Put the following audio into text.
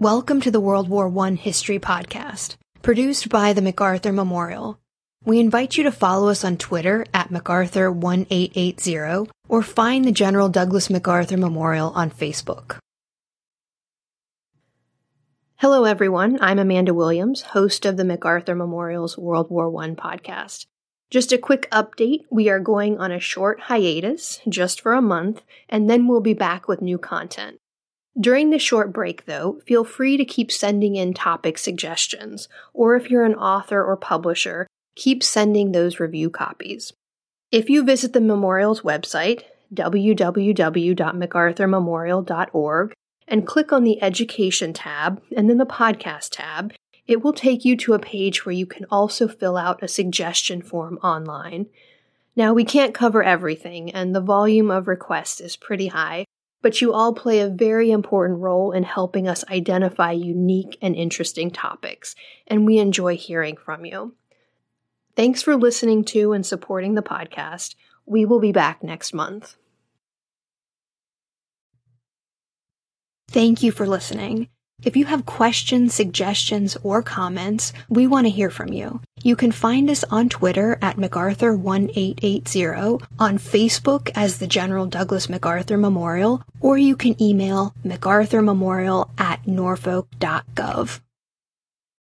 Welcome to the World War I History Podcast, produced by the MacArthur Memorial. We invite you to follow us on Twitter at MacArthur1880 or find the General Douglas MacArthur Memorial on Facebook. Hello, everyone. I'm Amanda Williams, host of the MacArthur Memorial's World War I podcast. Just a quick update we are going on a short hiatus, just for a month, and then we'll be back with new content. During this short break, though, feel free to keep sending in topic suggestions, or if you're an author or publisher, keep sending those review copies. If you visit the memorial's website, www.macarthurmemorial.org, and click on the Education tab and then the Podcast tab, it will take you to a page where you can also fill out a suggestion form online. Now, we can't cover everything, and the volume of requests is pretty high, but you all play a very important role in helping us identify unique and interesting topics, and we enjoy hearing from you. Thanks for listening to and supporting the podcast. We will be back next month. Thank you for listening. If you have questions, suggestions, or comments, we want to hear from you. You can find us on Twitter at MacArthur1880, on Facebook as the General Douglas MacArthur Memorial, or you can email MacArthurMemorial at norfolk.gov.